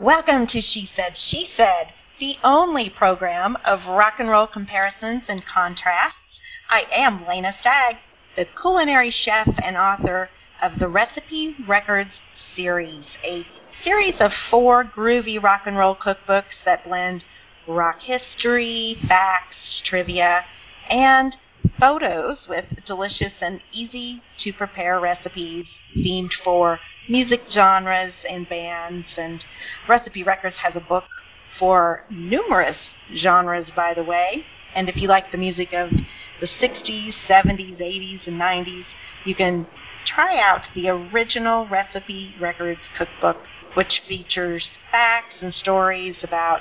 Welcome to She Said, She Said, the only program of rock and roll comparisons and contrasts. I am Lena Stagg, the culinary chef and author of the Recipe Records series, a series of four groovy rock and roll cookbooks that blend rock history, facts, trivia, and photos with delicious and easy to prepare recipes themed for music genres and bands. And Recipe Records has a book for numerous genres, by the way. And if you like the music of the 60s, 70s, 80s, and 90s, you can try out the original Recipe Records cookbook, which features facts and stories about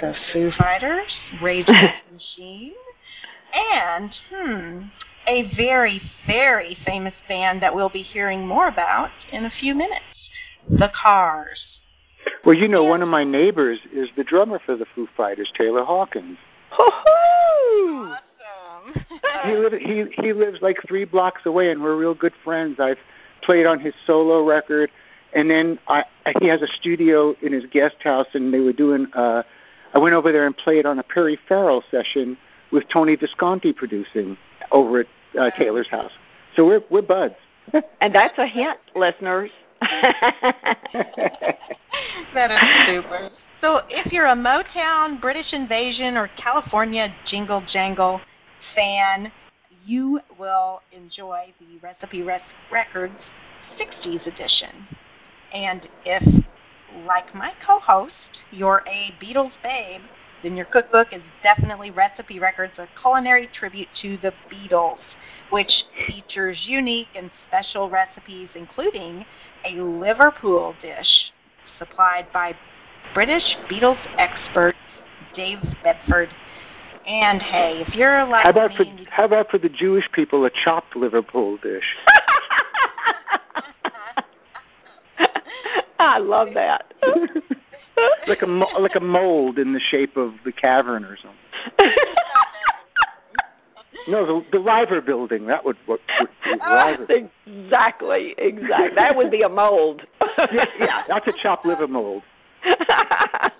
the Foo Fighters, Rage Against the Machine, and, hmm, a very, very famous band that we'll be hearing more about in a few minutes the Cars. Well, you know, one of my neighbors is the drummer for the Foo Fighters, Taylor Hawkins. Awesome. he lives he he lives like three blocks away, and we're real good friends. I've played on his solo record, and then I he has a studio in his guest house, and they were doing. uh I went over there and played on a Perry Farrell session with Tony Visconti producing over at uh, Taylor's house. So we're we're buds. and that's a hint, listeners. that is super. So if you're a Motown, British Invasion, or California Jingle Jangle fan, you will enjoy the Recipe Res- Records 60s edition. And if, like my co-host, you're a Beatles babe, then your cookbook is definitely Recipe Records, a culinary tribute to the Beatles, which features unique and special recipes, including a Liverpool dish supplied by British Beatles expert Dave Bedford. And hey, if you're like how about me, for how about for the Jewish people a chopped Liverpool dish? I love that. like a like a mold in the shape of the cavern or something. no, the the Liver Building. That would work. Ah, exactly, exactly. That would be a mold. yeah, yeah, that's a chopped liver mold. Awesome.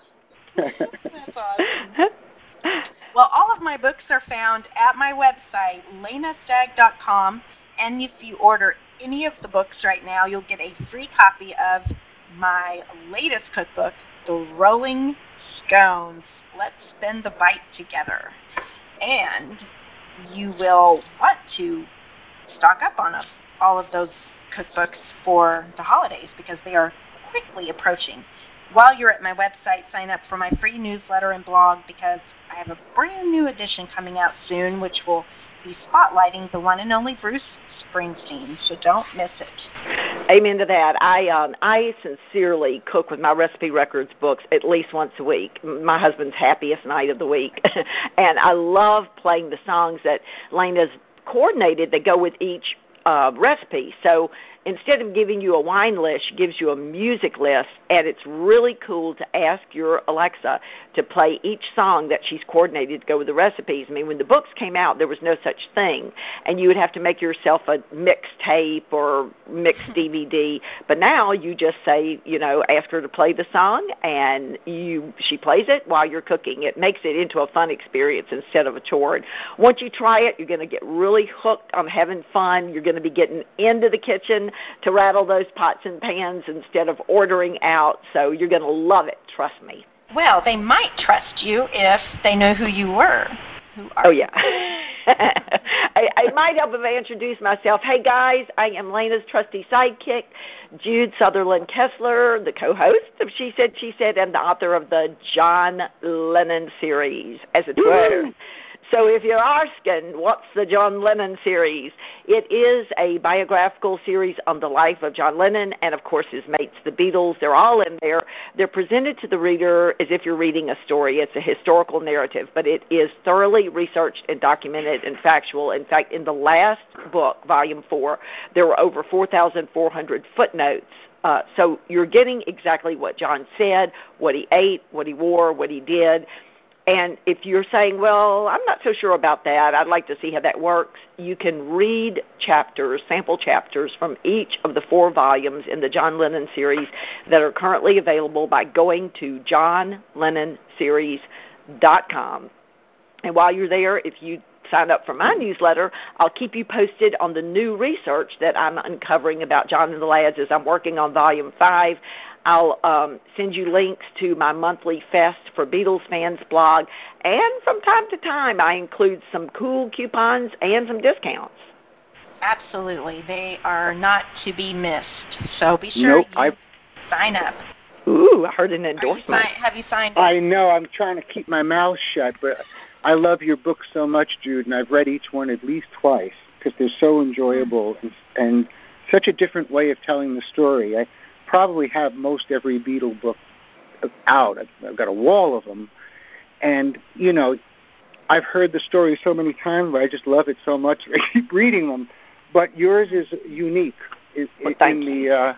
Well, all of my books are found at my website, lenastagg.com, and if you order any of the books right now, you'll get a free copy of my latest cookbook, The Rolling Scones. Let's spend the bite together. And you will want to stock up on all of those cookbooks for the holidays because they are quickly approaching. While you're at my website, sign up for my free newsletter and blog because I have a brand new edition coming out soon, which will be spotlighting the one and only Bruce Springsteen. So don't miss it. Amen to that. I um, I sincerely cook with my recipe records books at least once a week. My husband's happiest night of the week, and I love playing the songs that Lena's coordinated that go with each uh, recipe. So instead of giving you a wine list, she gives you a music list, and it's really cool to ask your Alexa to play each song that she's coordinated to go with the recipes. I mean, when the books came out, there was no such thing, and you would have to make yourself a mixtape or mixed DVD. But now you just say, you know, ask her to play the song, and you she plays it while you're cooking. It makes it into a fun experience instead of a chore. And once you try it, you're going to get really hooked on having fun. You're going to be getting into the kitchen to rattle those pots and pans instead of ordering out. So you're going to love it, trust me. Well, they might trust you if they know who you were. Who oh yeah. I, I might help if I introduce myself. Hey guys, I am Lena's trusty sidekick, Jude Sutherland Kessler, the co-host of She Said She Said, and the author of the John Lennon series, as it were. So if you're asking, what's the John Lennon series? It is a biographical series on the life of John Lennon and, of course, his mates, the Beatles. They're all in there. They're presented to the reader as if you're reading a story. It's a historical narrative, but it is thoroughly researched and documented and factual. In fact, in the last book, Volume 4, there were over 4,400 footnotes uh, so you're getting exactly what John said, what he ate, what he wore, what he did And if you're saying, well, I'm not so sure about that, I'd like to see how that works, you can read chapters, sample chapters from each of the four volumes in the John Lennon series that are currently available by going to johnlennonseries.com. And while you're there, if you sign up for my newsletter, I'll keep you posted on the new research that I'm uncovering about John and the Lads as I'm working on Volume 5. I'll um, send you links to my monthly Fest for Beatles fans blog, and from time to time I include some cool coupons and some discounts. Absolutely, they are not to be missed. So be sure nope, you I've... sign up. Ooh, I heard an endorsement. Have you, signed, have you signed? I know. I'm trying to keep my mouth shut, but I love your book so much, Jude, and I've read each one at least twice because they're so enjoyable and, and such a different way of telling the story. I probably have most every Beatle book out. I've got a wall of them, and you know, I've heard the story so many times, but I just love it so much. I keep reading them. But yours is unique in, well, in the uh,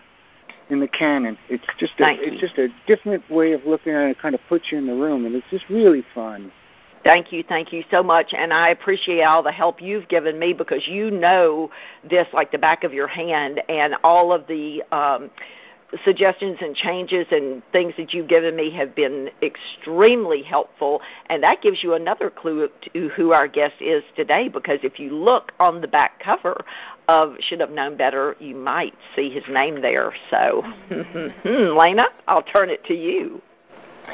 in the canon. It's just a, thank it's you. just a different way of looking at it. It kind of puts you in the room, and it's just really fun. Thank you, thank you so much, and I appreciate all the help you've given me because you know this like the back of your hand, and all of the um, suggestions and changes and things that you've given me have been extremely helpful. And that gives you another clue to who our guest is today because if you look on the back cover of Should Have Known Better, you might see his name there. So, Lena, I'll turn it to you.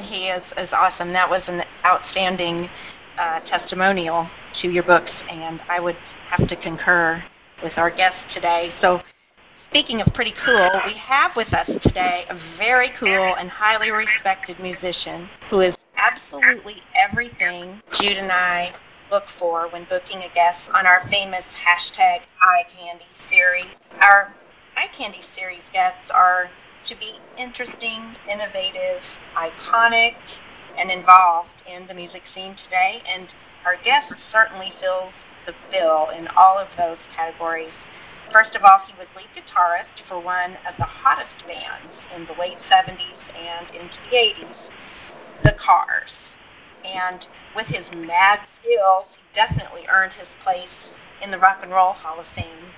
He is, is awesome. That was an outstanding uh, testimonial to your books, and I would have to concur with our guest today. So, speaking of pretty cool, we have with us today a very cool and highly respected musician who is absolutely everything Jude and I look for when booking a guest on our famous hashtag eye candy series. Our eye candy series guests are to be interesting, innovative, iconic, and involved in the music scene today, and our guest certainly fills the bill in all of those categories. First of all, he was lead guitarist for one of the hottest bands in the late 70s and into the 80s, The Cars. And with his mad skills, he definitely earned his place in the Rock and Roll Hall of Fame.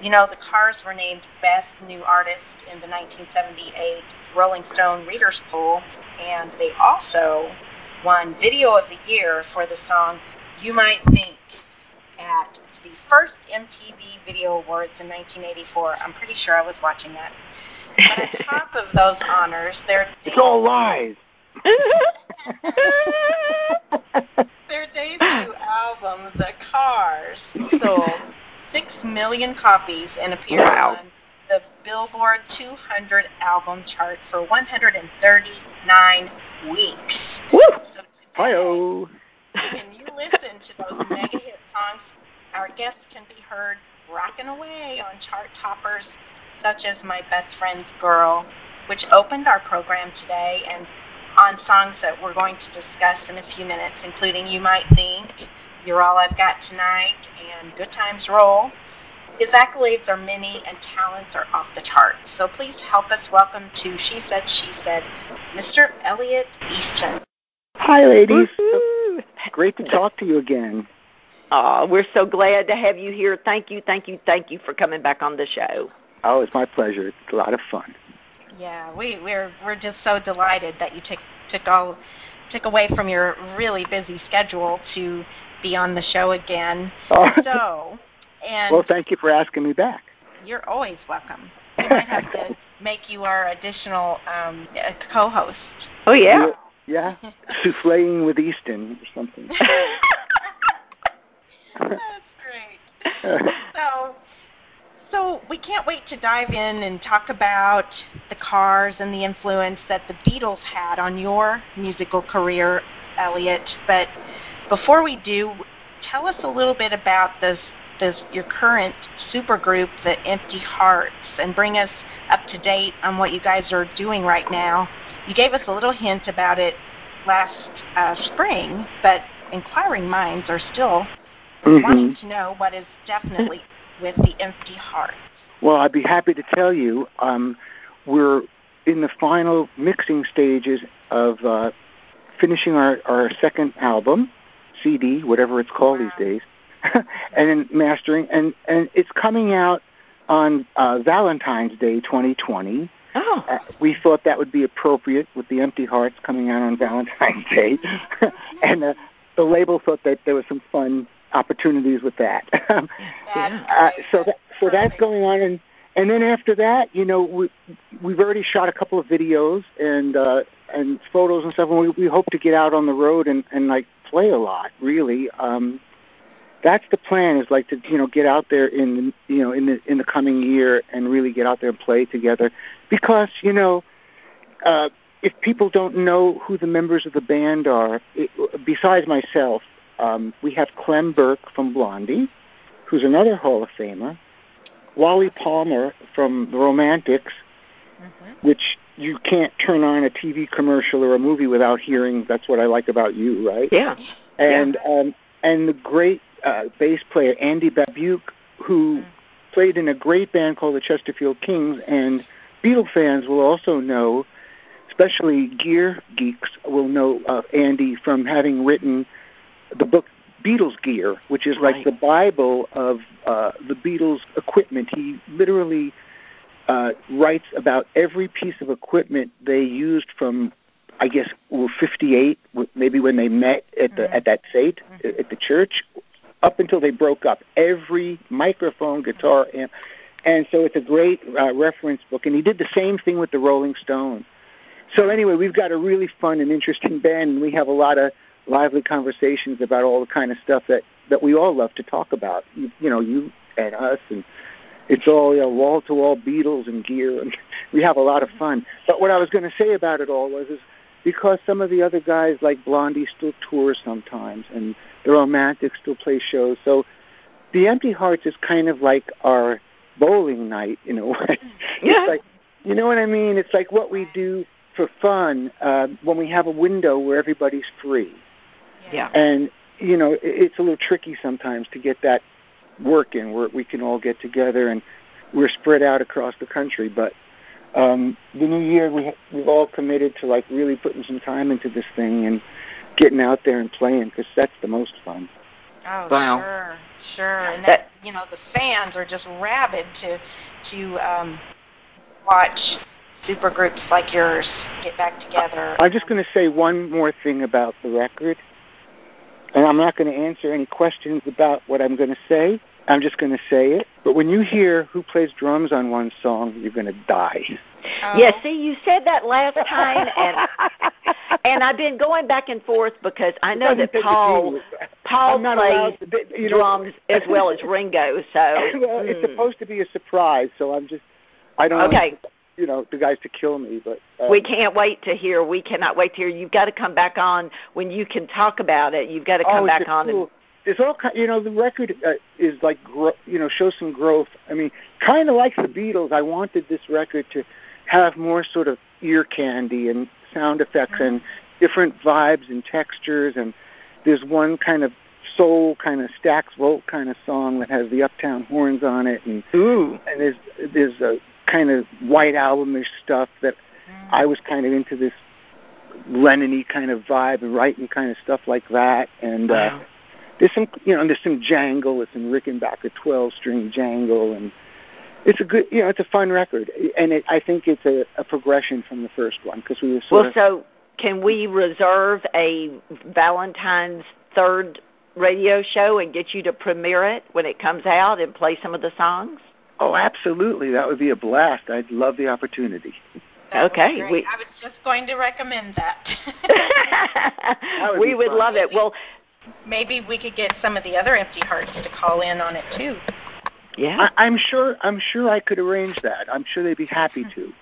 You know, The Cars were named Best New Artist in the 1978 Rolling Stone Readers Poll, and they also won Video of the Year for the song You Might Think at the first MTV Video Awards in 1984. I'm pretty sure I was watching that. But on top of those honors, their it's all lies. their debut album, The Cars, sold six million copies and appeared wow. on the Billboard 200 album chart for 139 weeks. Woo! So Hi-oh. when you listen to those mega hit songs, our guests can be heard rocking away on chart toppers such as My Best Friend's Girl, which opened our program today, and on songs that we're going to discuss in a few minutes, including You Might Think, You're All I've Got Tonight, and Good Times Roll. His accolades are many and talents are off the charts. So please help us welcome to She Said, She Said, Mr. Elliot Easton. Hi, ladies. Woo-hoo. Great to talk to you again. Oh, we're so glad to have you here. Thank you, thank you, thank you for coming back on the show. Oh, it's my pleasure. It's a lot of fun. Yeah, we, we're we're just so delighted that you took took all took away from your really busy schedule to be on the show again. Oh. So, and well, thank you for asking me back. you're always welcome. We might have to make you our additional um, co-host. Oh yeah. Yeah, souffleing with Easton or something. That's great. So, so we can't wait to dive in and talk about the Cars and the influence that the Beatles had on your musical career, Elliot. But before we do, tell us a little bit about this, this your current supergroup, the Empty Hearts, and bring us up to date on what you guys are doing right now. You gave us a little hint about it last uh, spring, but inquiring minds are still Mhm. wanting to know what is definitely with the empty Hearts. Well, I'd be happy to tell you. Um, we're in the final mixing stages of uh, finishing our our second album, CD, whatever it's called wow. these days, and then mastering, and and it's coming out on uh, Valentine's Day 2020. Oh. Uh, we thought that would be appropriate with the Empty Hearts coming out on Valentine's Day, and uh, the label thought that there was some fun opportunities with that. uh, so that so that's going on, and and then after that, you know, we we've already shot a couple of videos and uh, and photos and stuff, and we we hope to get out on the road and and like play a lot. Really, um, that's the plan. Is like to you know get out there in you know in the in the coming year and really get out there and play together, because you know. Uh, if people don't know who the members of the band are, it, besides myself, um, we have Clem Burke from Blondie, who's another Hall of Famer, Wally Palmer from The Romantics, mm-hmm. which you can't turn on a TV commercial or a movie without hearing. That's what I like about you, right? Yeah. And yeah. Um, and the great uh, bass player Andy Babiuk, who mm-hmm. played in a great band called the Chesterfield Kings, and Beatle fans will also know, especially gear geeks will know uh, Andy from having written the book Beatles gear, which is right. like the Bible of uh, the Beatles equipment. He literally uh, writes about every piece of equipment they used from, I guess, well, 58, maybe when they met at the mm-hmm. at that fete mm-hmm. at the church, up until they broke up. Every microphone, guitar, amp. And so it's a great uh, reference book. And he did the same thing with the Rolling Stones. So anyway, we've got a really fun and interesting band, and we have a lot of lively conversations about all the kind of stuff that that we all love to talk about. You, you know, you and us, and it's all you know, wall to wall Beatles and gear, and we have a lot of fun. But what I was going to say about it all was is because some of the other guys like Blondie still tour sometimes, and the Romantics still play shows. So the Empty Hearts is kind of like our bowling night in a way. Yeah. it's like you know what I mean. It's like what we do for fun uh, when we have a window where everybody's free. Yeah. And you know, it's a little tricky sometimes to get that working where we can all get together and we're spread out across the country. But um, the new year, we we've all committed to like really putting some time into this thing and getting out there and playing because that's the most fun. Oh, wow. sure, sure. And that you know, the fans are just rabid to to um, watch super groups like yours get back together. I'm just going to say one more thing about the record. And I'm not going to answer any questions about what I'm going to say. I'm just going to say it. But when you hear who plays drums on one song, you're going to die. Oh. Yeah, see, you said that last time, and and I've been going back and forth because I know that Paul Paul plays to, you know, drums as well as Ringo. So well, it's hmm. supposed to be a surprise. So I'm just I don't. Okay you know the guys to kill me. But um, we can't wait to hear. We cannot wait to hear. You've got to come back on when you can talk about it. You've got to come oh, back on. Cool. And, it's all kind. You know, the record uh, is like gro- you know shows some growth. I mean, kind of like the Beatles. I wanted this record to have more sort of ear candy and sound effects mm-hmm. and different vibes and textures. And there's one kind of soul kind of Stax Volt kind of song that has the uptown horns on it, and Ooh. and there's there's a kind of white albumish stuff that mm. I was kind of into this Lennon-y kind of vibe and writing kind of stuff like that. And uh, wow. There's some, you know, there's some jangle, there's some Rickenbacker 12-string jangle, and it's a good, you know, it's a fun record. And it, I think it's a, a progression from the first one because we were sort well, of. so can we reserve a Valentine's third radio show and get you to premiere it when it comes out and play some of the songs? Oh, absolutely. That would be a blast. I'd love the opportunity. That okay. We, I was just going to recommend that. that would we would fun. love it. Well, maybe we could get some of the other empty hearts to call in on it too. Yeah. I, I'm sure I'm sure I could arrange that. I'm sure they'd be happy to.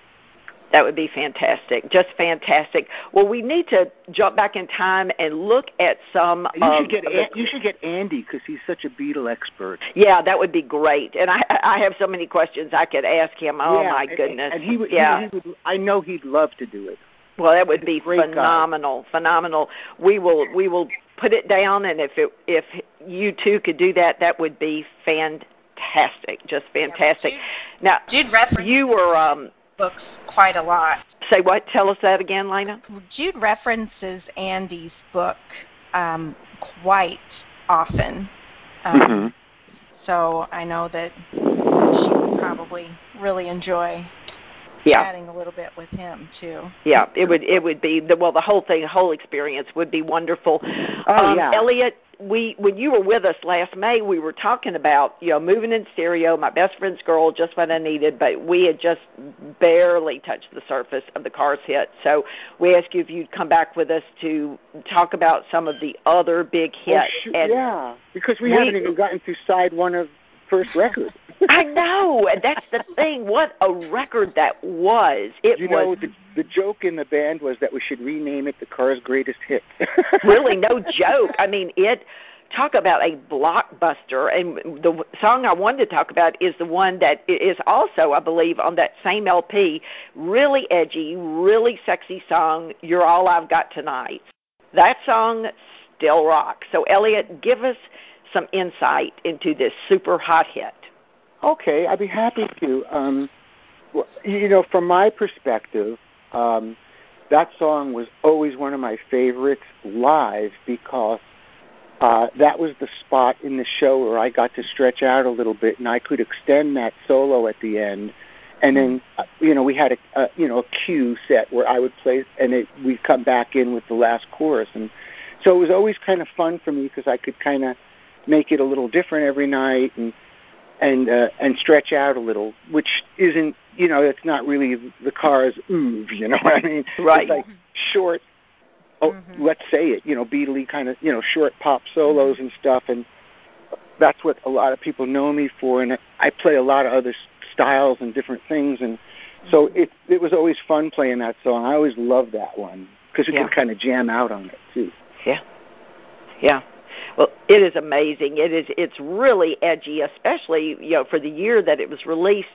That would be fantastic. Just fantastic. Well, we need to jump back in time and look at some. You should get the, you should get Andy because he's such a Beatle expert. Yeah, that would be great. And I I have so many questions I could ask him. Oh yeah, my goodness. And, and he would. Yeah. He, he would, I know he'd love to do it. Well, that would he's be phenomenal. Guy. Phenomenal. We will we will put it down, and if it if you two could do that, that would be fantastic. Just fantastic. Yeah, now, Jude reference you were um books quite a lot. Say what? Tell us that again, Lena. Jude references Andy's book um, quite often. Um, mm-hmm. So I know that she would probably really enjoy yeah. chatting a little bit with him too. Yeah, it would it would be the well the whole thing the whole experience would be wonderful. Oh um, yeah. Elliot, we when you were with us last May, we were talking about you know moving in stereo, my best friend's girl, just what I needed, but we had just barely touched the surface of the Cars hit. So we asked you if you'd come back with us to talk about some of the other big hits. Well, sh- and yeah, because we, we haven't even gotten through side one of first record. I know, and that's the thing. What a record that was! It you was. know, the, the joke in the band was that we should rename it the Cars' Greatest Hit. really, no joke. I mean, it. Talk about a blockbuster, and the song I wanted to talk about is the one that is also, I believe, on that same LP. Really edgy, really sexy song. You're all I've got tonight. That song still rocks. So, Elliot, give us some insight into this super hot hit. Okay, I'd be happy to. Um, you know, from my perspective, um, that song was always one of my favorites live because uh, that was the spot in the show where I got to stretch out a little bit and I could extend that solo at the end. And then, uh, you know, we had a, a you know a cue set where I would play, and it, we'd come back in with the last chorus, and so it was always kind of fun for me because I could kind of make it a little different every night and and uh, and stretch out a little, which isn't you know it's not really the Cars ooh you know what I mean? Right. It's like short. Oh, mm-hmm. let's say it, you know, Beatley kind of, you know, short pop solos mm-hmm. and stuff, and that's what a lot of people know me for. And I play a lot of other styles and different things, and so mm-hmm. it it was always fun playing that song. I always loved that one because we yeah. could kind of jam out on it too. Yeah, yeah. Well, it is amazing. It is it's really edgy, especially you know for the year that it was released.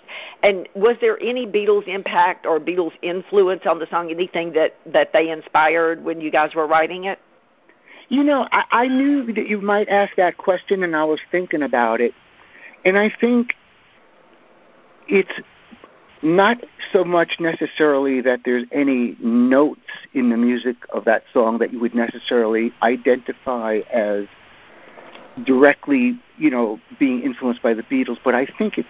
And was there any Beatles impact or Beatles influence on the song? Anything that that they inspired when you guys were writing it? You know, I, I knew that you might ask that question, and I was thinking about it. And I think it's not so much necessarily that there's any notes in the music of that song that you would necessarily identify as directly, you know, being influenced by the Beatles, but I think it's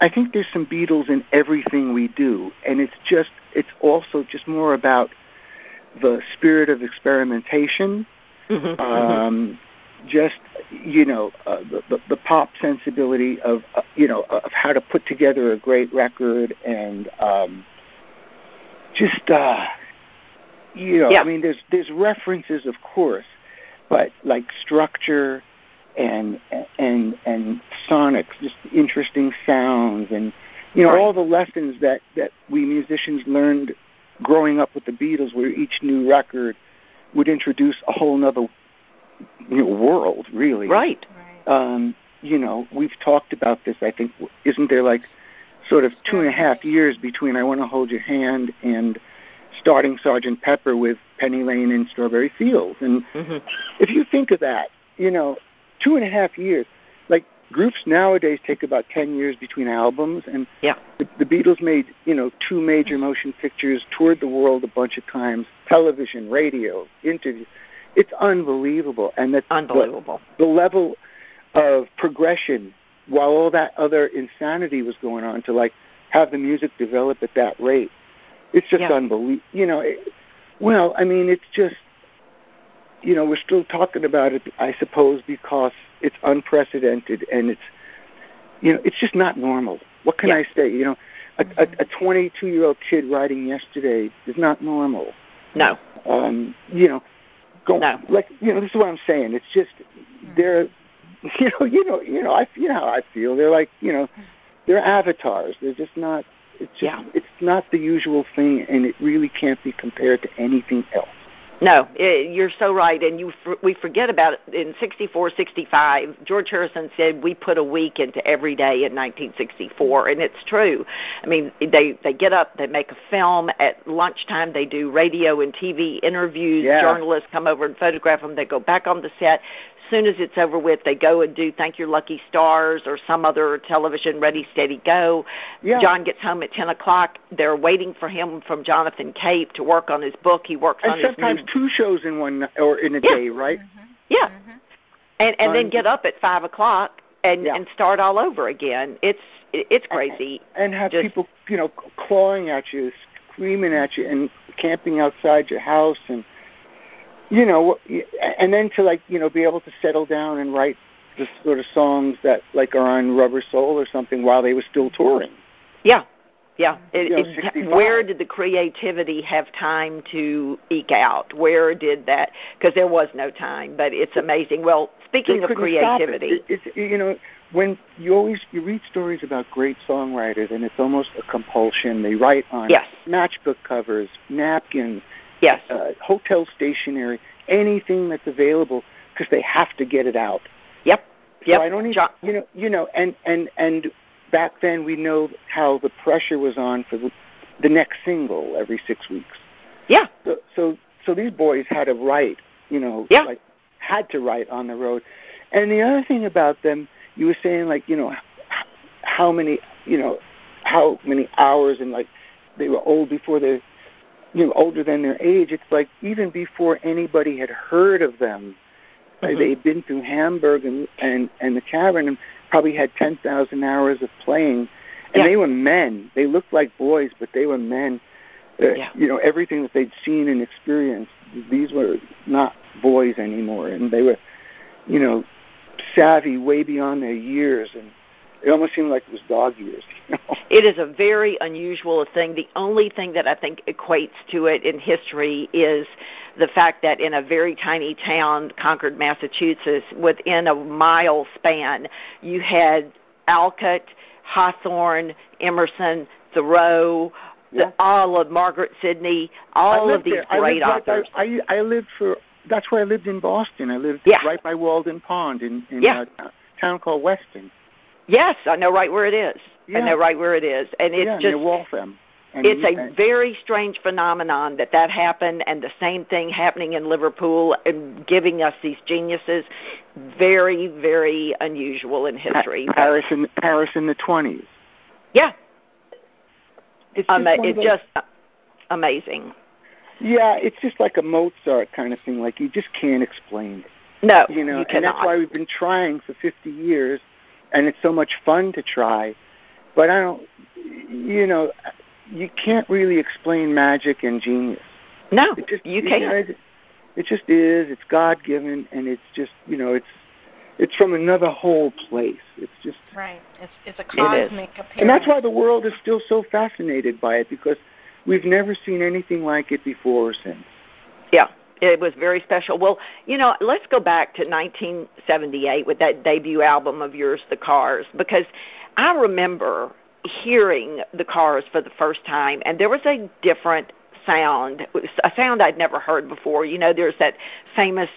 I think there's some Beatles in everything we do, and it's just it's also just more about the spirit of experimentation, mm-hmm. um, just you know uh, the, the, the pop sensibility of uh, you know of how to put together a great record and um, just uh, you know yeah. I mean there's there's references of course, but like structure and and and sonics, just interesting sounds and you know right. all the lessons that that we musicians learned growing up with the Beatles, where each new record would introduce a whole other you know, world, really. Right. Um, you know, we've talked about this. I think isn't there like sort of two and a half years between I Want to Hold Your Hand and starting Sergeant Pepper with Penny Lane and Strawberry Fields. And mm-hmm. if you think of that, you know, two and a half years. Like groups nowadays take about ten years between albums, and yeah. the, the Beatles made you know two major motion pictures, toured the world a bunch of times, television, radio, interviews it's unbelievable, and that's unbelievable. The, the level of progression, while all that other insanity was going on, to like have the music develop at that rate, it's just yeah. unbelievable. You know, it, well, I mean, it's just, you know, we're still talking about it, I suppose, because it's unprecedented and it's, you know, it's just not normal. What can yeah. I say? You know, a, mm-hmm. a 22 year old kid writing yesterday is not normal. No. Um, you know, Go no. like you know this is what I'm saying. It's just mm. they're you know you know you know I you know how I feel. They're like you know they're avatars. They're just not. It's just yeah. it's not the usual thing, and it really can't be compared to anything else. No, it, you're so right, and you we forget about it. In 64, 65, George Harrison said we put a week into every day in 1964, and it's true. I mean, they they get up, they make a film at lunchtime, they do radio and TV interviews. Yeah. Journalists come over and photograph them. They go back on the set soon as it's over with, they go and do Thank Your Lucky Stars or some other television Ready Steady Go. Yeah. John gets home at ten o'clock. They're waiting for him from Jonathan Cape to work on his book. He works and on sometimes his new two shows in one or in a Yeah. day, right? yeah, and and then Um, get up at five o'clock and Yeah. and start all over again. It's it's crazy. And have Just- people, you know, clawing at you, screaming at you, and camping outside your house, and you know, and then to like, you know, be able to settle down and write the sort of songs that like are on Rubber Soul or something while they were still touring. Yeah. Yeah. It, You know, it- where did the creativity have time to eke out? Where did that? Because there was no time. But it's amazing. Well, speaking They of couldn't stop it. creativity, It, it's you know when you always you read stories about great songwriters and it's almost a compulsion. They write on Yes. matchbook covers, napkins, yes, uh, hotel stationery, anything that's available because they have to get it out. yep, Yep. So. I don't even, John- you know, you know, and and and back then we know how the pressure was on for the, the next single every six weeks. yeah, So so so these boys had to write, you know, Yeah. like had to write on the road. And the other thing about them, you were saying like, you know, how many, you know, how many hours and like they were old before they you know, older than their age. It's like even before anybody had heard of them, uh, Mhm. they'd been through Hamburg and and and the Cavern and probably had ten thousand hours of playing. And Yeah. they were men. They looked like boys, but they were men. Uh, Yeah. You know, everything that they'd seen and experienced. These were not boys anymore, and they were, you know, savvy way beyond their years, and it almost seemed like it was dog years. You know? It is a very unusual thing. The only thing that I think equates to it in history is the fact that in a very tiny town, Concord, Massachusetts, within a mile span, you had Alcott, Hawthorne, Emerson, Thoreau, Yeah. the, all of Margaret Sidney, all of these there. I great right authors. I I lived for that's where I lived in Boston. I lived Yeah. right by Walden Pond in in Yeah. Uh, a town called Weston. Yes, I know right where it is. I know right where it is, and it's yeah, just Waltham. And, it's a and- very strange phenomenon that that happened and the same thing happening in liverpool and giving us these geniuses very very unusual in history Paris in Paris in the twenties. yeah It's um, just it's those- just amazing yeah, it's just like a Mozart kind of thing. Like you just can't explain it. no You know, you and that's why we've been trying for 50 years, and it's so much fun to try. But I don't, you know, you can't really explain magic and genius. no It just you can't it, it just is. It's God given, and it's just you know, it's it's from another whole place. It's just, Right. It's it's a is. cosmic appearance. and that's why the world is still so fascinated by it because we've never seen anything like it before or since. Yeah, it was very special. Well, you know, let's go back to 1978 with that debut album of yours, The Cars, because I remember hearing The Cars for the first time, and there was a different sound, a sound I'd never heard before. You know, there's that famous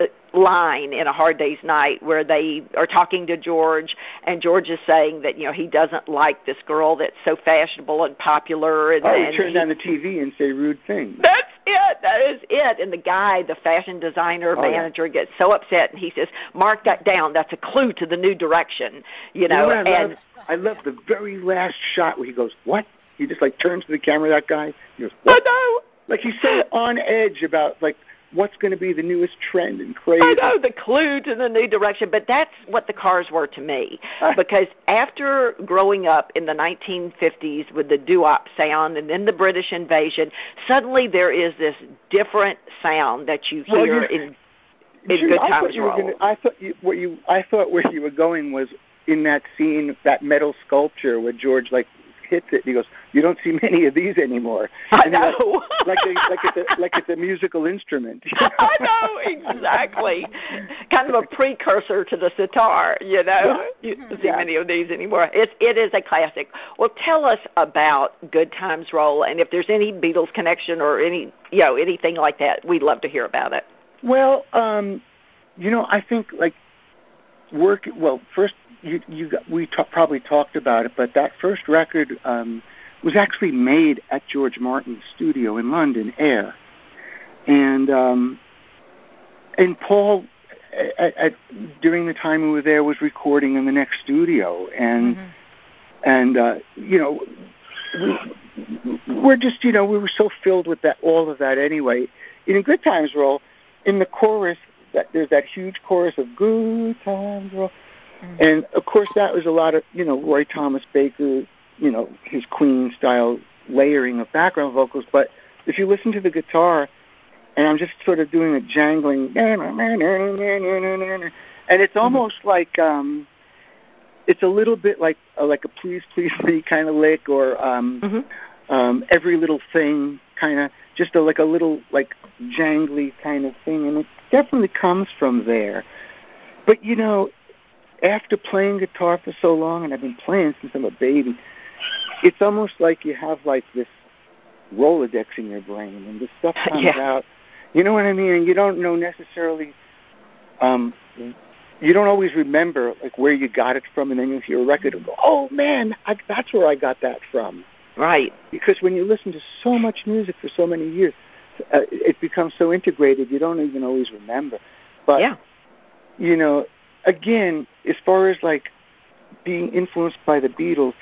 uh, line in A Hard Day's Night where they are talking to George, and George is saying that you know he doesn't like this girl that's so fashionable and popular, and, Oh, and turn he- on the TV and say rude things. that's it. That is it. And the guy, the fashion designer Oh, yeah. manager, gets so upset, and he says, "Mark that down. That's a clue to the new direction." You You know, I and love? I love the very last shot where he goes, "What?" He just like turns to the camera. That guy, he goes, I "What?" know, Like he's so on edge about like what's going to be the newest trend and craze. I know the clue to the new direction. But that's what the cars were to me, ah. because after growing up in the 1950s with the doo-wop sound and then the British invasion, suddenly there is this different sound that you Well, hear you- in in Gee, Good I Times thought you were Roll. gonna, I thought you, what you I thought where you were going was in that scene, that metal sculpture where George like hits it. He goes, "You don't see many of these anymore." I and know. Like, like, a, like it's a like it's a musical instrument. You know? I know exactly. kind of a precursor to the sitar. You know, you don't see yeah. many of these anymore. It's it is a classic. Well, tell us about Good Times Roll, and if there's any Beatles connection or any you know anything like that, we'd love to hear about it. Well, um, you know, I think like work. Well, first you, you got, we t- probably talked about it, but that first record um, was actually made at George Martin's studio in London, Air, and um, and Paul. At, at, during the time we were there, was recording in the next studio, and mm-hmm. and uh, you know, we, we're just you know we were so filled with that all of that anyway. In a Good Times Roll, in the chorus, that there's that huge chorus of Good Times Roll. And of course, that was a lot of you know Roy Thomas Baker, you know his Queen style layering of background vocals. But if you listen to the guitar, and I'm just sort of doing a jangling, and it's almost mm-hmm. like um, it's a little bit like uh, like a please please me kind of lick, or um, mm-hmm. um, every little thing kind of just a, like a little like jangly kind of thing, and it definitely comes from there. But you know, after playing guitar for so long, and I've been playing since I'm a baby, it's almost like you have like this Rolodex in your brain, and this stuff comes yeah. out. You know what I mean? And you don't know necessarily. Um, you don't always remember like where you got it from, and then you hear a record and go, "Oh man, I, that's where I got that from." Right. Because when you listen to so much music for so many years, uh, it becomes so integrated you don't even always remember. But yeah. you know, again, as far as like being influenced by the Beatles,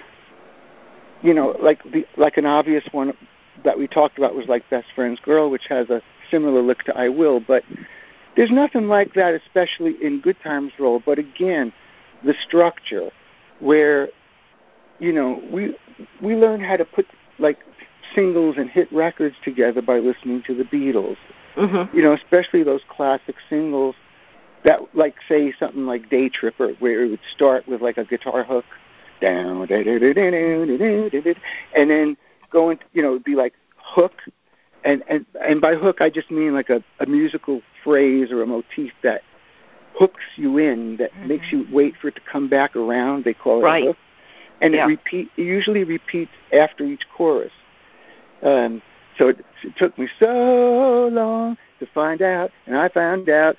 you know, like the like an obvious one that we talked about was like Best Friend's Girl, which has a similar look to I Will, but there's nothing like that, especially in Good Times Roll. But again, the structure where you know we we learn how to put like singles and hit records together by listening to the Beatles. Mm-hmm. You know, especially those classic singles that like say something like Day Tripper, where it would start with like a guitar hook down, and then go into you know it'd be like hook, and and and by hook I just mean like a, a musical phrase or a motif that hooks you in, that mm-hmm. makes you wait for it to come back around. They call it right. a hook, and yeah. it repeat it usually repeats after each chorus. Um, so it, it took me so long to find out, and I found out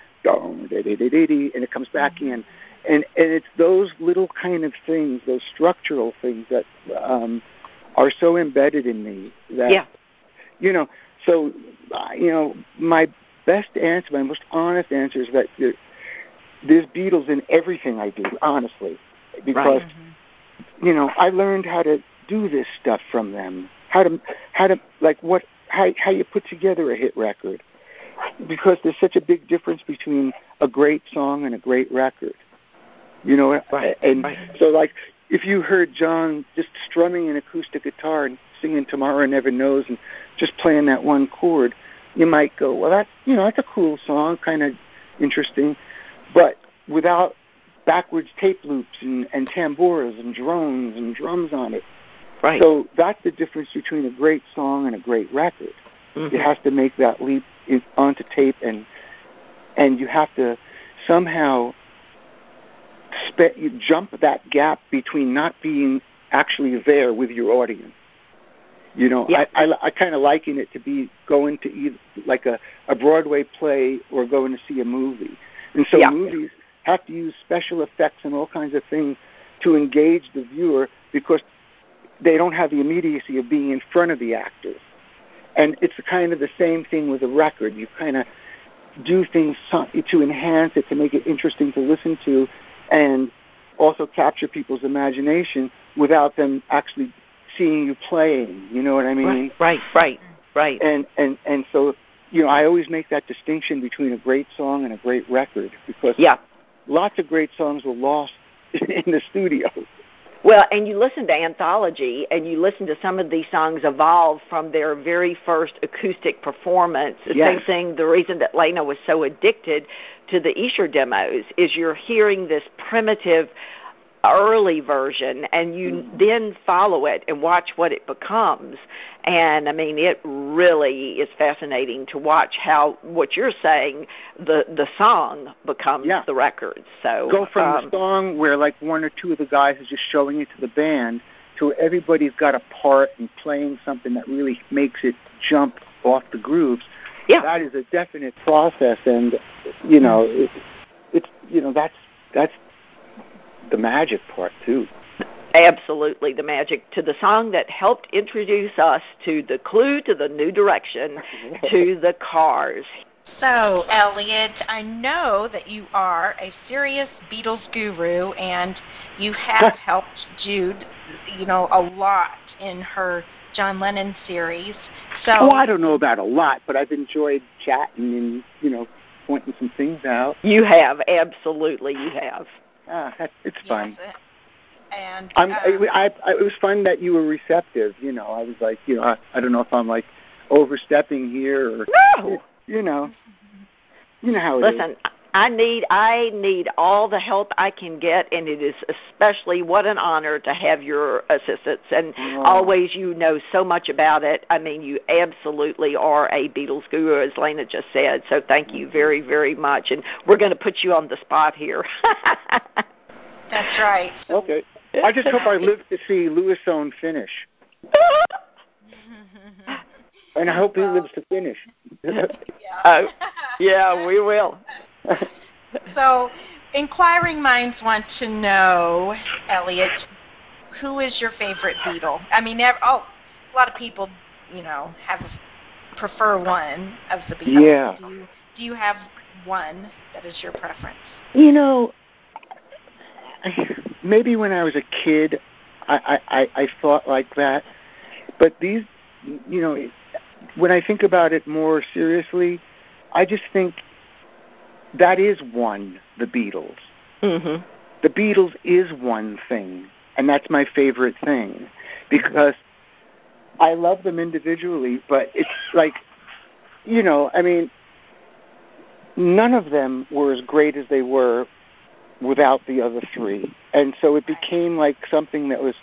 and it comes back mm-hmm. in. And and it's those little kind of things, those structural things that um, are so embedded in me that yeah. you know. So you know, my best answer, my most honest answer is that there, there's Beatles in everything I do, honestly, because right. mm-hmm. you know I learned how to do this stuff from them. How to how to like what how how you put together a hit record because there's such a big difference between a great song and a great record. You know, right, and right. so like if you heard John just strumming an acoustic guitar and singing "Tomorrow Never Knows" and just playing that one chord, you might go, "Well, that you know that's a cool song, kind of interesting," but without backwards tape loops and, and tambours and drones and drums on it. Right. So that's the difference between a great song and a great record. Mm-hmm. You have to make that leap in, onto tape, and and you have to somehow spe- you jump that gap between not being actually there with your audience. You know, yeah. I, I, I kind of liken it to be going to either like a, a Broadway play or going to see a movie. And so yeah. movies have to use special effects and all kinds of things to engage the viewer because they don't have the immediacy of being in front of the actors. And it's kind of the same thing with a record. You kind of do things to enhance it, to make it interesting to listen to, and also capture people's imagination without them actually seeing you playing. You know what I mean? Right, right, right. right. And and and so you know, I always make that distinction between a great song and a great record because yeah. lots of great songs were lost in the studio. Well, and you listen to Anthology, and you listen to some of these songs evolve from their very first acoustic performance. The yes. same thing, the reason that Lena was so addicted to the Esher demos is you're hearing this primitive early version and you Mhm. then follow it and watch what it becomes and i mean it really is fascinating to watch how what you're saying the the song becomes Yeah. the record so Go from um, the song where like one or two of the guys is just showing it to the band to everybody's got a part and playing something that really makes it jump off the grooves. Yeah. That is a definite process, and you know, it, it's you know that's that's the magic part too. absolutely the magic to the song that helped introduce us to the clue to the new direction to the cars So, Elliot, I know that you are a serious Beatles guru and you have helped Jude, you know, a lot in her John Lennon series. So, Oh, I don't know about a lot, but I've enjoyed chatting and you know pointing some things out. you have absolutely you have Ah, that, it's yes, fun. and I'm, uh, I, I, it was fun that you were receptive. You know, I was like, you know, I, I don't know if I'm like overstepping here or, no you know, you know how it is. Listen, I need I need all the help I can get, and it is especially what an honor to have your assistance. And Oh. always, you know so much about it. I mean, you absolutely are a Beatles guru, as Lena just said. So thank you mm-hmm. very very much. And we're going to put you on the spot here. that's right. Okay. I just hope I live to see Lewisohn finish, and I hope he lives to finish. yeah. Oh, yeah, we will. So, inquiring minds want to know, Elliot, who is your favorite Beatle? I mean, oh, a lot of people, you know, have prefer one of the Beatles. Yeah. Do you, do you have one that is your preference? You know, maybe when I was a kid, I, I, I I thought like that, but these, you know, when I think about it more seriously, I just think that is one, the Beatles. Mhm. The Beatles is one thing, and that's my favorite thing because I love them individually, but it's like, you know, I mean, none of them were as great as they were without the other three. And so it became like something that was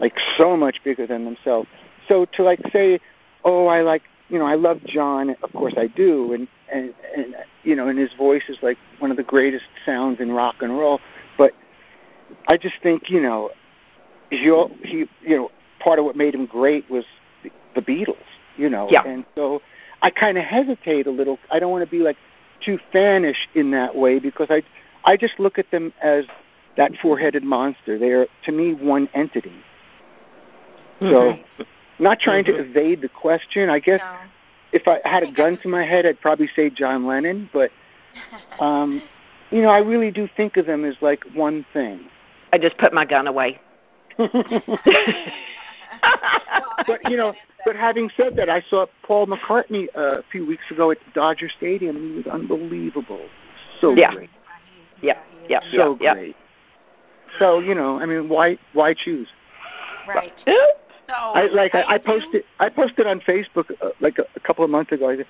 like so much bigger than themselves. So to like say, oh, I like, you know, I love John, of course I do, and and and you know, and his voice is like one of the greatest sounds in rock and roll. But I just think, you know, he he, you know, part of what made him great was the, the Beatles, you know, Yeah. and so I kind of hesitate a little. I don't want to be like too fanish in that way because I I just look at them as that four-headed monster. They are to me one entity. So, Mhm. not trying Mhm. to evade the question. I guess No. If I had a gun to my head, I'd probably say John Lennon. But um, you know, I really do think of them as like one thing. I just put my gun away. but you know, but having said that, I saw Paul McCartney uh, a few weeks ago at Dodger Stadium. And he was unbelievable. So Yeah. great. Yep, yep, So yep, great. So you know, I mean, why why choose? Right. So, I like I, I do- posted I posted on Facebook uh, like a, a couple of months ago. I said,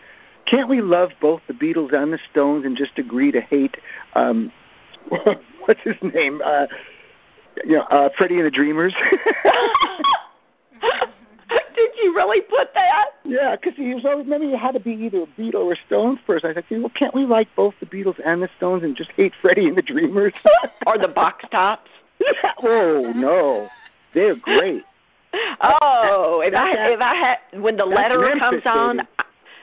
"Can't we love both the Beatles and the Stones and just agree to hate um what's his name? Uh you know, uh Freddie and the Dreamers." Did you really put that? yeah, because he was always remember you had to be either a Beatle or a Stones first. I said, "Well, can't we like both the Beatles and the Stones and just hate Freddie and the Dreamers?" or the box tops? oh no, they're great. Oh, if I if I had when the letter comes on. I,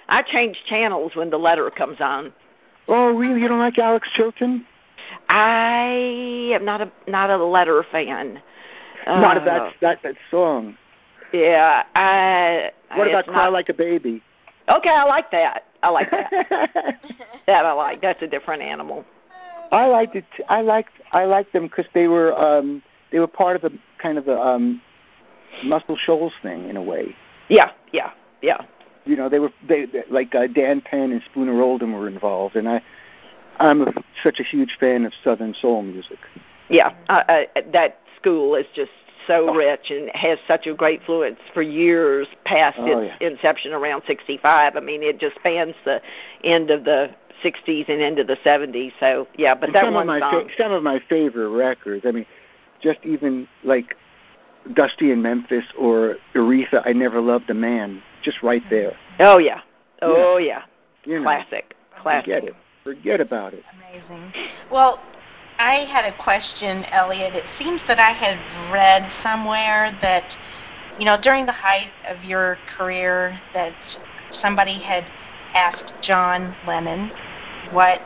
I change channels when the letter comes on. Oh, really? You don't like Alex Chilton? I am not a not a letter fan. Not Uh, of that that that song. Yeah, I. What about it's Cry not- Like a Baby? Okay, I like that. I like that. that I like. That's a different animal. I liked it. I liked I liked them because they were um they were part of the kind of the um Muscle Shoals thing in a way. Yeah, yeah, yeah. You know, they were they, they like uh, Dan Penn and Spooner Oldham were involved, and I I'm a, such a huge fan of Southern soul music. Yeah, uh, uh, that school is just so Oh. rich and has such a great influence for years past Oh, its inception around 65. I mean, it just spans the end of the 60s and into the 70s. So, yeah, but And that some one of my song. fa- some of my favorite records. I mean, just even like Dusty in Memphis or Aretha, I Never Loved a Man, just right mm-hmm. there. Oh yeah. Oh yeah. You know, Classic. Classic. Forget it. Forget about it. Amazing. Well, I had a question, Elliot. It seems that I had read somewhere that, you know, during the height of your career, that somebody had asked John Lennon what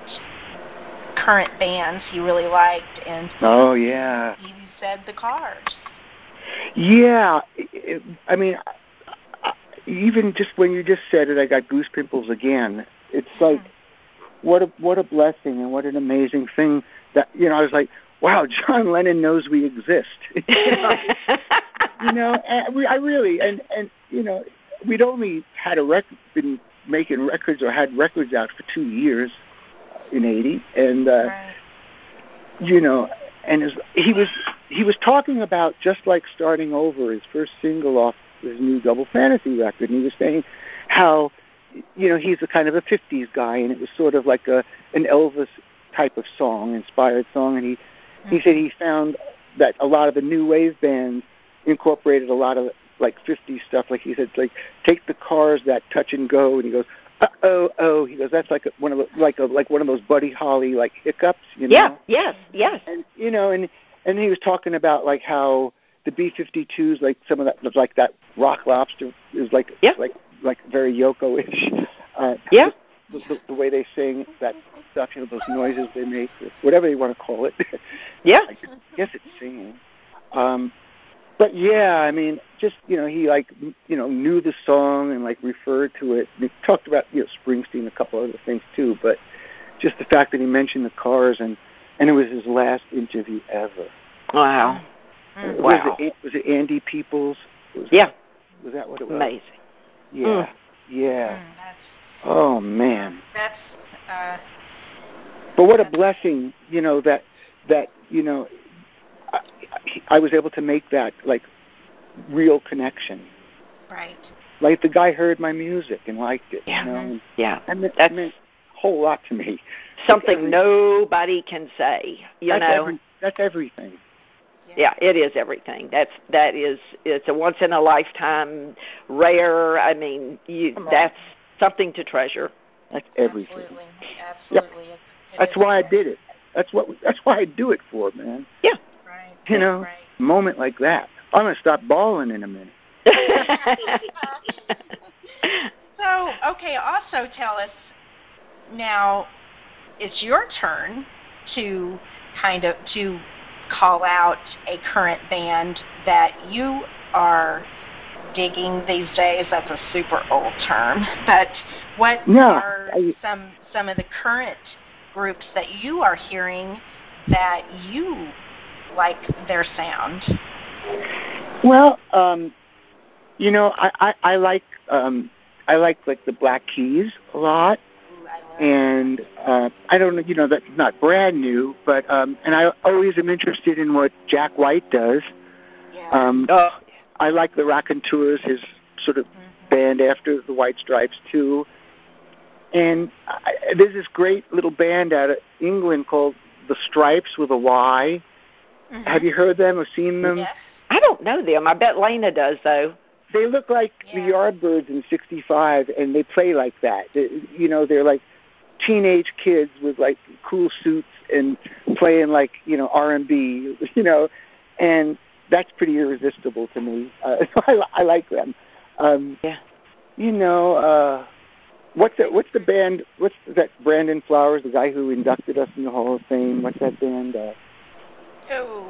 current bands he really liked, and Oh yeah. he said the Cars. Yeah, I mean, even just when you just said it, I got goose pimples again. It's like what a what a blessing and what an amazing thing that you know. I was like, wow, John Lennon knows we exist. you know, and we, I really and and you know, we'd only had a record been making records or had records out for two years in '80, and uh, Right. you know, and his, he was he was talking about just like starting over his first single off his new Double Fantasy record, and he was saying how you know he's a kind of a '50s guy, and it was sort of like a an Elvis type of song, inspired song, and he he said he found that a lot of the new wave bands incorporated a lot of like 50s stuff. Like he said, like take the cars that touch and go, and he goes. Uh oh, oh! He goes. That's like a, one of the, like a like one of those Buddy Holly like hiccups, you know. yeah. Yes. Yes. and you know, and and he was talking about like how the B-52s, like some of that, like that Rock Lobster, is like Yeah. like like very Yoko-ish. Uh, Yeah. The, the, the way they sing that stuff, you know, those noises they make, whatever you want to call it. Yeah. I guess it's singing. Um, but yeah, I mean, just you know, he like you know knew the song and like referred to it. He talked about you know Springsteen, a couple other things too, but just the fact that he mentioned the Cars and and it was his last interview ever. Wow. Mm. Was Wow. it was it Andy Peebles? Was, Yeah. Was that what it was? Amazing. Yeah. Mm. Yeah. Mm, Oh man. that's uh, But what a blessing, you know that that you know I, I was able to make that like real connection. right. Like the guy heard my music and liked it. Yeah. You know, and Yeah. that That's- that meant a whole lot to me. Something nobody can say. You that's know. every, that's everything. yeah it is everything that's that is it's a once in a lifetime rare i mean you that's something to treasure That's everything. Absolutely. Absolutely. It- it That's is why I did it. That's what. That's why I do it for, man. Yeah. Right. You know, Right. a moment like that. I'm gonna stop bawling in a minute. So, okay, also tell us now it's your turn to kind of to call out a current band that you are digging these days. That's a super old term. But what No, are I- some some of the current groups that you are hearing that you like their sound? Well, um, you know, I, I, I like um, I like like the Black Keys a lot, Ooh, I love and uh, I don't know, you know, that's not brand new, but um, and I always am interested in what Jack White does. yeah. Um, oh I like the Raconteurs, his sort of Mhm. band after the White Stripes too. And I, there's this great little band out of England called the Strypes with a Y. Mhm. Have you heard them or seen them? Yes. i don't know them i bet lena does though They look like the Yardbirds in '65, and they play like that. They, you know, they're like teenage kids with like cool suits and playing like you know R and B, you know, and that's pretty irresistible to me. Uh, I, I like them. Um, Yeah. You know, uh, what's that? What's the band? What's that? Brandon Flowers, the guy who inducted us in the Hall of Fame. What's that band? Uh, Oh,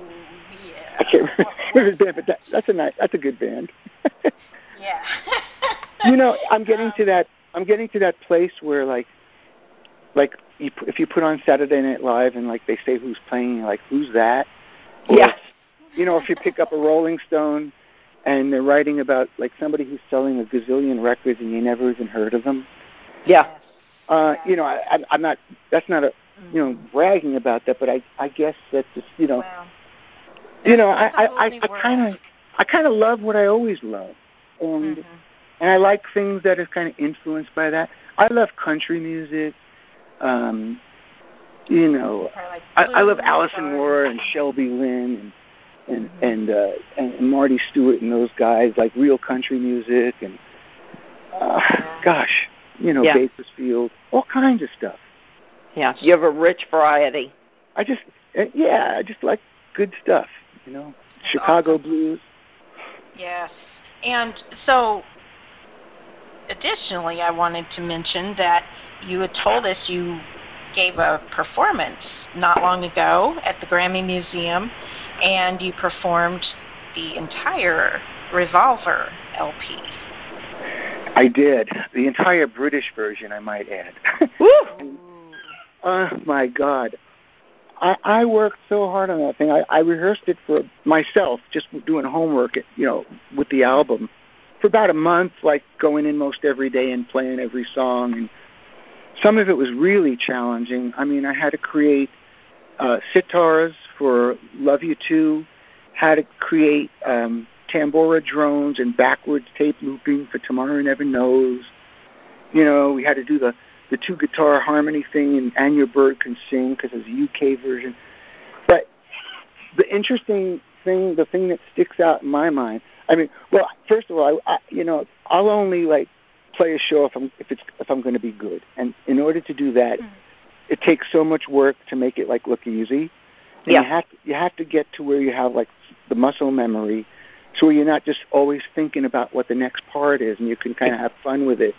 yeah. I can't remember What- his band, but that, that's a nice, that's a good band. Yeah. you know, I'm getting Um, to that. I'm getting to that place where like, like you, if you put on Saturday Night Live and like they say who's playing, you're like who's that? Or, yes You know, if you pick up a Rolling Stone and they're writing about like somebody who's selling a gazillion records and you never even heard of them. yeah Uh, you know, I, I'm- I'm not. That's not a you know bragging about that, but I I guess that's just you know Wow. you know I I I I kind of I kind of love what I always love, and Mhm. and I like things that are kind of influenced by that. I love country music. Um, you know, Probably like I, I love blues Allison Moorer and Shelby Lynne, and and and uh, and Marty Stuart and those guys like real country music and uh, gosh, you know Yeah. Bakersfield, all kinds of stuff. Yeah, you have a rich variety. I just uh, yeah, I just like good stuff, you know. Chicago blues. Yes. And so, additionally, I wanted to mention that you had told us you gave a performance not long ago at the Grammy Museum, and you performed the entire Revolver LP. I did the entire British version, I might add. Woo! oh my God, I, I worked so hard on that thing. I, I rehearsed it for myself, just doing homework, you know, with the album for about a month, like going in most every day and playing every song. And some of it was really challenging. I mean, I had to create uh, sitars for "Love You Too," had to create um, tambura drones and backwards tape looping for "Tomorrow Never Knows." You know, we had to do the the two guitar harmony thing and Your Bird Can Sing because it's a UK version. But the interesting thing, the thing that sticks out in my mind, I mean, well, first of all, I, I you know, I'll only like play a show if I'm if it's if I'm going to be good, and in order to do that, Mhm. it takes so much work to make it like look easy. And Yeah. you have to, you have to get to where you have like the muscle memory, so you're not just always thinking about what the next part is, and you can kind of have fun with it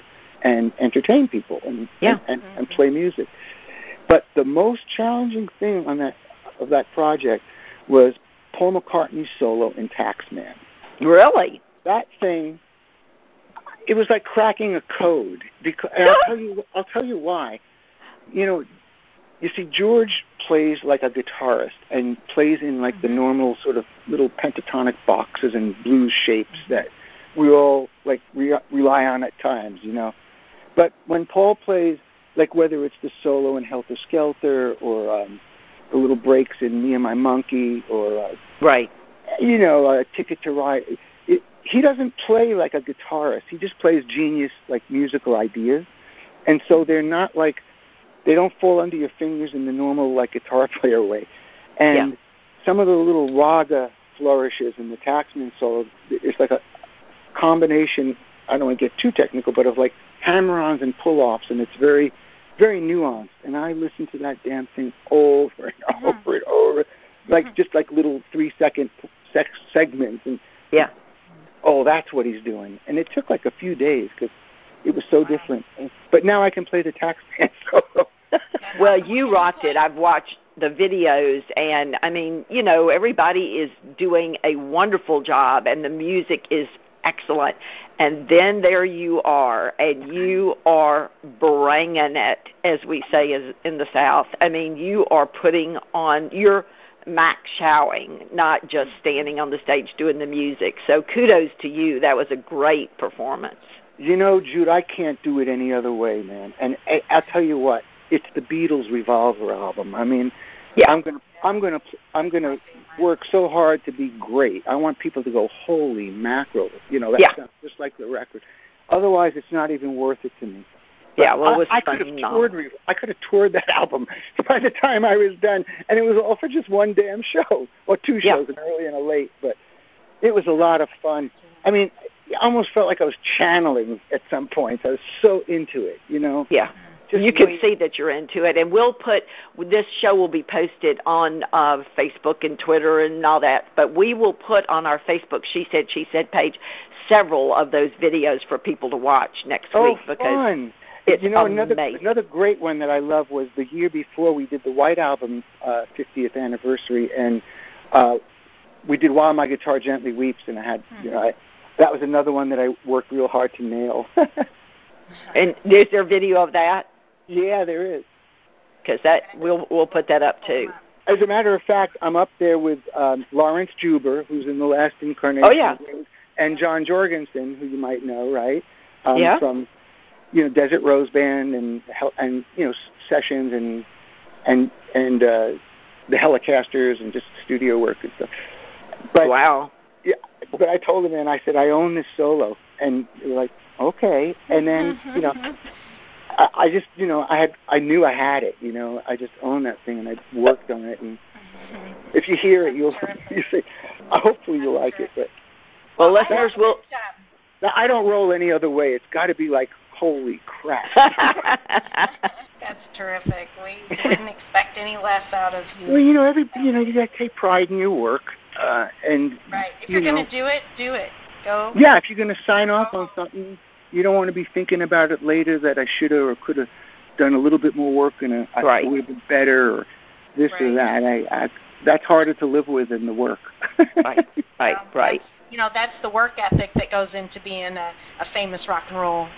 and entertain people and Yeah. and, and, and mm-hmm. play music. But the most challenging thing on that of that project was Paul McCartney's solo in Taxman. Really? That thing, it was like cracking a code. Because and I'll tell you, I'll tell you why. You know, you see, George plays like a guitarist and plays in like the mm-hmm. normal sort of little pentatonic boxes and blues shapes that we all like re- rely on at times, you know. But when Paul plays, like whether it's the solo in Helter Skelter or um, the little breaks in Me and My Monkey or uh, Right. you know, a Ticket to Ride. It, he doesn't play like a guitarist. He just plays genius, like musical ideas, and so they're not like they don't fall under your fingers in the normal like guitar player way. And Yeah. some of the little raga flourishes in the Taxman solo, it's like a combination. I don't want to get too technical, but of like hammer-ons and pull-offs, and it's very, very nuanced. And I listen to that damn thing over and uh-huh. over and over, like uh-huh. just like little three-second sec- segments. And Yeah. oh, that's what he's doing. And it took like a few days because it was so different. And- But now I can play the Taxman solo. Well, you rocked it. I've watched the videos, and I mean, you know, everybody is doing a wonderful job, and the music is excellent. And then there you are, and you are bringing it, as we say is in the South. I mean, you are putting on your max showing, not just standing on the stage doing the music. So kudos to you. That was a great performance. You know, Jude, I can't do it any other way, man. And I, I'll tell you what, it's the Beatles' Revolver album. I mean, Yeah. I'm gonna, I'm gonna, I'm gonna work so hard to be great. I want people to go, holy mackerel, you know, that Yeah. sounds just like the record. Otherwise, it's not even worth it to me. Yeah, well, it was I, I could have um, toured. I could have toured that album by the time I was done, and it was all for just one damn show or two Yeah. shows, an early and a late. But it was a lot of fun. I mean, I almost felt like I was channeling at some points. I was so into it, you know. Yeah. Just you can wait- see that you're into it, and we'll put this show will be posted on uh, Facebook and Twitter and all that. But we will put on our Facebook "She Said She Said" page several of those videos for people to watch next Oh, week because fun! it's you know, another amazing. another great one that I love was the year before we did the White Album uh, 50th anniversary, and uh, we did "While My Guitar Gently Weeps," and I had, you know, I, that was another one that I worked real hard to nail. and is there a video of that? Yeah, there is. Because that we'll we'll put that up too. As a matter of fact, I'm up there with um, Laurence Juber, who's in the last incarnation, Oh, yeah. and John Jorgensen, who you might know, right? Um, Yeah. From you know Desert Rose Band and Hel- and you know s- sessions and and and uh, the Hellecasters and just studio work and stuff. But wow. yeah, but I told them, and I said I own this solo, and they were like, okay. And then you know, I, I just you know I had I knew I had it. You know, I just owned that thing, and I worked on it, and if you hear it, you'll you say, hopefully you like it. But well, listeners will. I don't roll any other way. It's got to be like, holy crap. That's terrific. We wouldn't expect any less out of you. Well, you know, every you know, you got to take pride in your work, uh, and right. If you're you going to do it, do it. Go. Yeah, if you're going to sign off on something, you don't want to be thinking about it later that I should have or could have done a little bit more work and a, I right. would have been better or this right. or that. I, I that's harder to live with than the work. right, right, um, right. You know, that's the work ethic that goes into being a, a famous rock and roll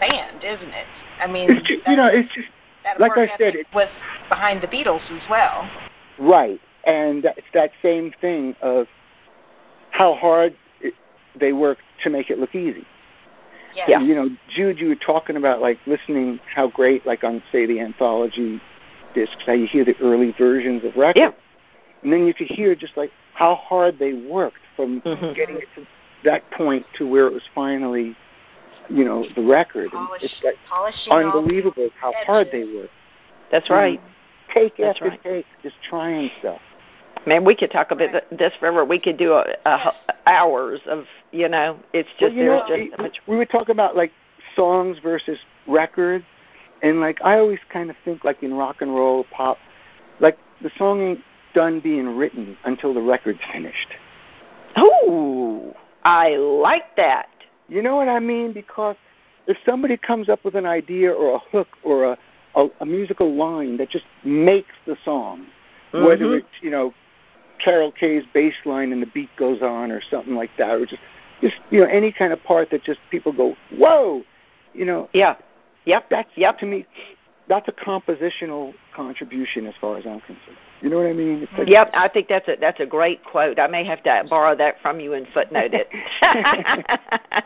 band, isn't it? I mean, it's just, you know, it's just that like work I said, ethic was behind the Beatles as well. Right, and it's that same thing of how hard it, they worked to make it look easy. Yeah. You know, Jude, you were talking about like listening how great, like on say the anthology discs, how you hear the early versions of records, Yeah. and then you could hear just like how hard they worked from Mhm. getting it to that point to where it was finally, you know, the record. Polish, it's like unbelievable how hard they worked. That's right. Take That's after right. take, just trying stuff. Man, we could talk about this forever. We could do a, a, hours of, you know, it's just know, there's we- just so much. we were talking about like songs versus records, and like I always kind of think like in rock and roll, pop, like the song ain't done being written until the record's finished. Ooh, I like that. You know what I mean? Because if somebody comes up with an idea or a hook or a a, a musical line that just makes the song, whether Mhm. it's you know Carol Kaye's bass line and the beat goes on or something like that, or just just you know any kind of part that just people go whoa, you know Yeah. Yep. that's Yep. to me that's a compositional contribution as far as I'm concerned. You know what I mean? Like, Yep, I think that's a that's a great quote. I may have to borrow that from you and footnote it.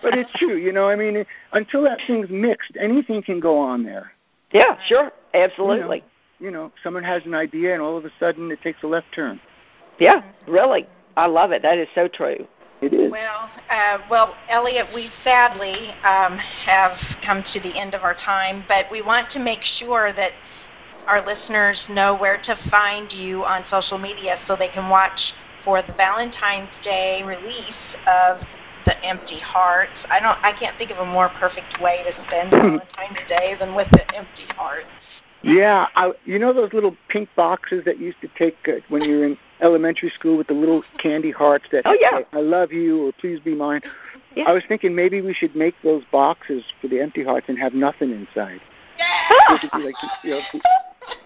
but it's true, you know. I mean, until that thing's mixed, anything can go on there. yeah, sure, absolutely. You know, someone has an idea, and all of a sudden it takes a left turn. Yeah, really, I love it. That is so true. It is. Well, uh, well, Elliot, we sadly um, have come to the end of our time, but we want to make sure that our listeners know where to find you on social media so they can watch for the Valentine's Day release of the Empty Hearts. I don't, I can't think of a more perfect way to spend Valentine's Day than with the Empty Hearts. Yeah, I, you know those little pink boxes that used to take uh, when you were in elementary school with the little candy hearts that Oh, yeah. say, I love you or please be mine. Yeah. I was thinking maybe we should make those boxes for the empty hearts and have nothing inside. It would like you know,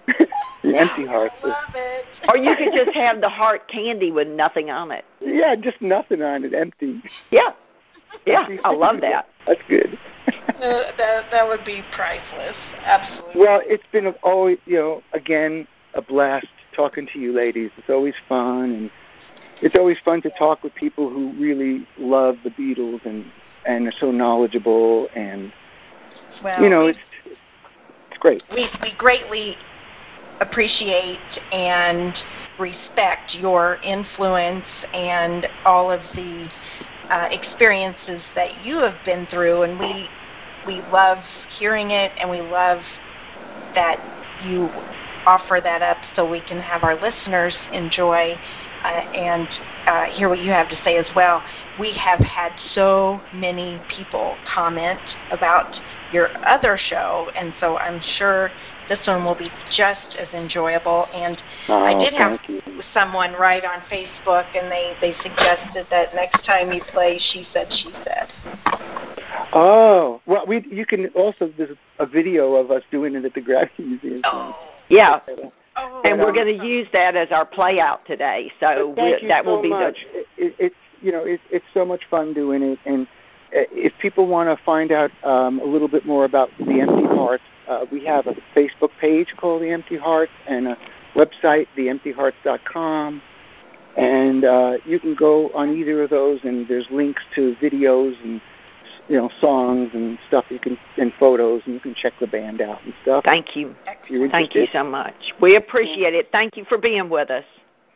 the, the empty hearts. I love it. or you could just have the heart candy with nothing on it. Yeah, just nothing on it, empty. Yeah, yeah, I love that. That's good. Uh, that that would be priceless. Absolutely. well, it's been a- always, you know, again, a blast talking to you ladies. It's always fun, and it's always fun to talk with people who really love the Beatles and and are so knowledgeable, and well, you know, we- it's it's great. we, we greatly appreciate and respect your influence and all of the uh, experiences that you have been through, and we we love hearing it, and we love that you offer that up so we can have our listeners enjoy uh, and uh, hear what you have to say as well. We have had so many people comment about your other show, and so I'm sure this one will be just as enjoyable. And Oh, I did have you. someone write on Facebook, and they they suggested that next time you play, she said, she said. Oh, well, we you can also there's a video of us doing it at the Grammy Museum. Oh, Yeah, oh, and we're going to use that as our play out today. So But thank we, you that so will be much. It, it, it's you know it, it's so much fun doing it, and uh, if people want to find out um, a little bit more about the Empty Hearts, uh, we have a Facebook page called the Empty Hearts and a website, theemptyhearts.com, and uh, you can go on either of those, and there's links to videos and you know songs and stuff you can and photos, and you can check the band out and stuff. Thank you. Thank you so much. We appreciate it. Thank you for being with us.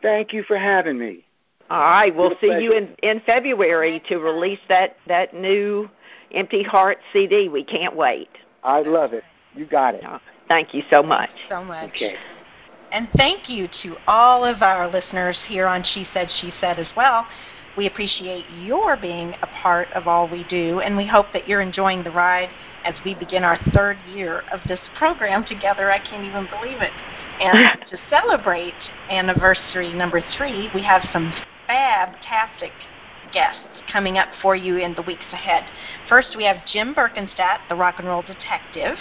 Thank you for having me. All right, we'll It's a see you in in February to release that that new Empty Heart CD. We can't wait. I love it. You got it. Thank you so much. so much. Okay. And thank you to all of our listeners here on She Said, She Said as well. We appreciate your being a part of all we do, and we hope that you're enjoying the ride as we begin our third year of this program together. I can't even believe it. And to celebrate anniversary number three, we have some fantastic guests coming up for you in the weeks ahead. First, we have Jim Berkenstadt, the rock and roll detective,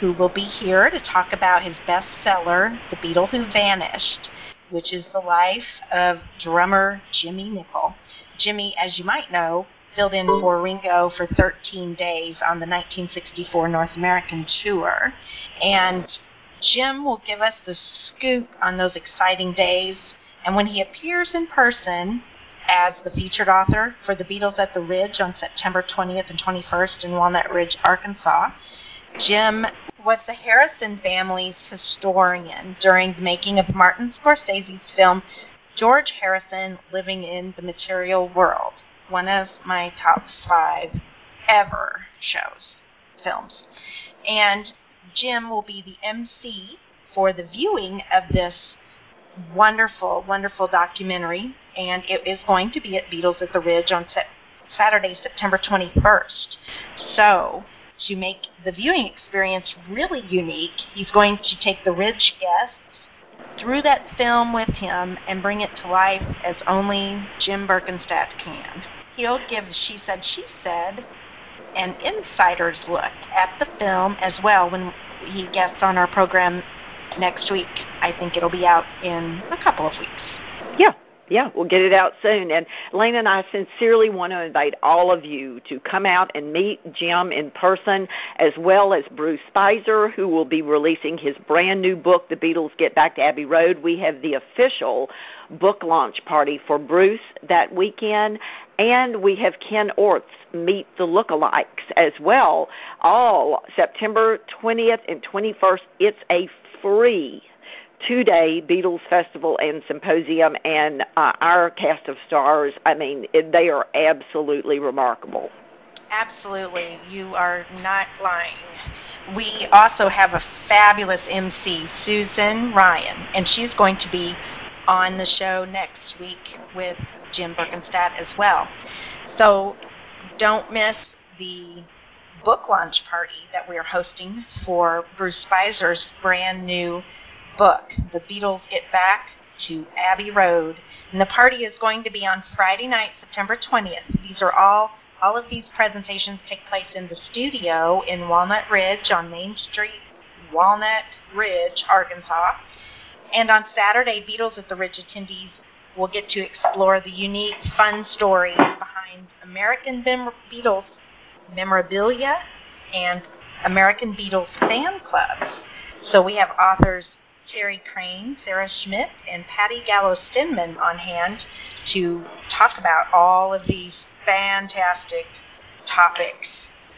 who will be here to talk about his bestseller, The Beatle Who Vanished, which is the life of drummer Jimmy Nicol. Jimmy, as you might know, filled in for Ringo for 13 days on the 1964 North American tour. And Jim will give us the scoop on those exciting days. And when he appears in person as the featured author for the Beatles at the Ridge on September 20th and 21st in Walnut Ridge, Arkansas, Jim was the Harrison family's historian during the making of Martin Scorsese's film George Harrison Living in the Material World, one of my top five ever shows, films. And Jim will be the MC for the viewing of this wonderful, wonderful documentary, and it is going to be at Beatles at the Ridge on Saturday, September 21st. So, to make the viewing experience really unique, he's going to take the Ridge guests through that film with him and bring it to life as only Jim Berkenstadt can. He'll give She Said, She Said an insider's look at the film as well when he guests on our program next week. I think it'll be out in a couple of weeks. Yeah, we'll get it out soon. And Lena and I sincerely want to invite all of you to come out and meet Jim in person, as well as Bruce Spizer, who will be releasing his brand new book, The Beatles Get Back to Abbey Road. We have the official book launch party for Bruce that weekend. And we have Ken Orth's Meet the Lookalikes as well, all September 20th and 21st. It's a free two day Beatles Festival and Symposium, and uh, our cast of stars, I mean, it, they are absolutely remarkable. Absolutely. You are not lying. We also have a fabulous MC, Susan Ryan, and she's going to be on the show next week with Jim Berkenstadt as well. So don't miss the book launch party that we're hosting for Bruce Spizer's brand new book, The Beatles Get Back to Abbey Road. And the party is going to be on Friday night, September 20th. These are all all of these presentations take place in the studio in Walnut Ridge on Main Street, Walnut Ridge, Arkansas. And on Saturday, Beatles at the Ridge attendees will get to explore the unique, fun stories behind American Beatles memorabilia and American Beatles fan clubs. So we have authors Terry Crane, Sarah Schmidt, and Patty Gallo Stinman on hand to talk about all of these fantastic topics.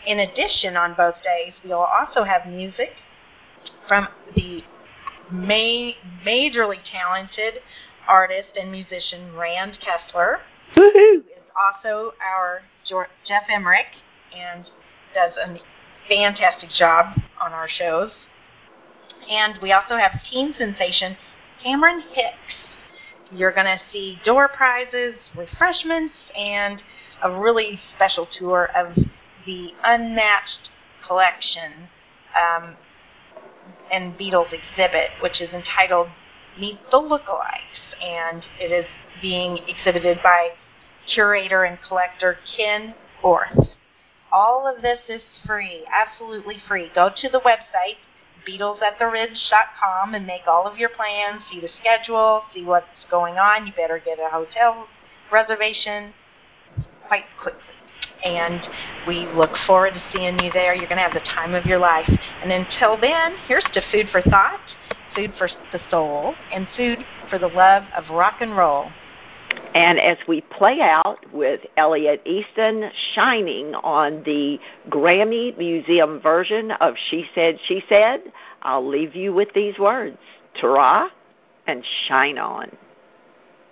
In addition, on both days, we'll also have music from the ma- majorly talented artist and musician Rand Kessler, Woo-hoo. who is also our Geoff Emerick and does a fantastic job on our shows. And we also have teen sensation Cameron Hicks. You're going to see door prizes, refreshments, and a really special tour of the unmatched collection um, and Beatles exhibit, which is entitled Meet the Lookalikes, and it is being exhibited by curator and collector Ken Orth. All of this is free, absolutely free. Go to the website, BeatlesAtTheRidge.com, and make all of your plans, see the schedule, see what's going on. You better get a hotel reservation quite quickly. And we look forward to seeing you there. You're going to have the time of your life. And until then, here's to food for thought, food for the soul, and food for the love of rock and roll. And as we play out with Elliot Easton shining on the Grammy Museum version of She Said, She Said, I'll leave you with these words. Ta and shine on.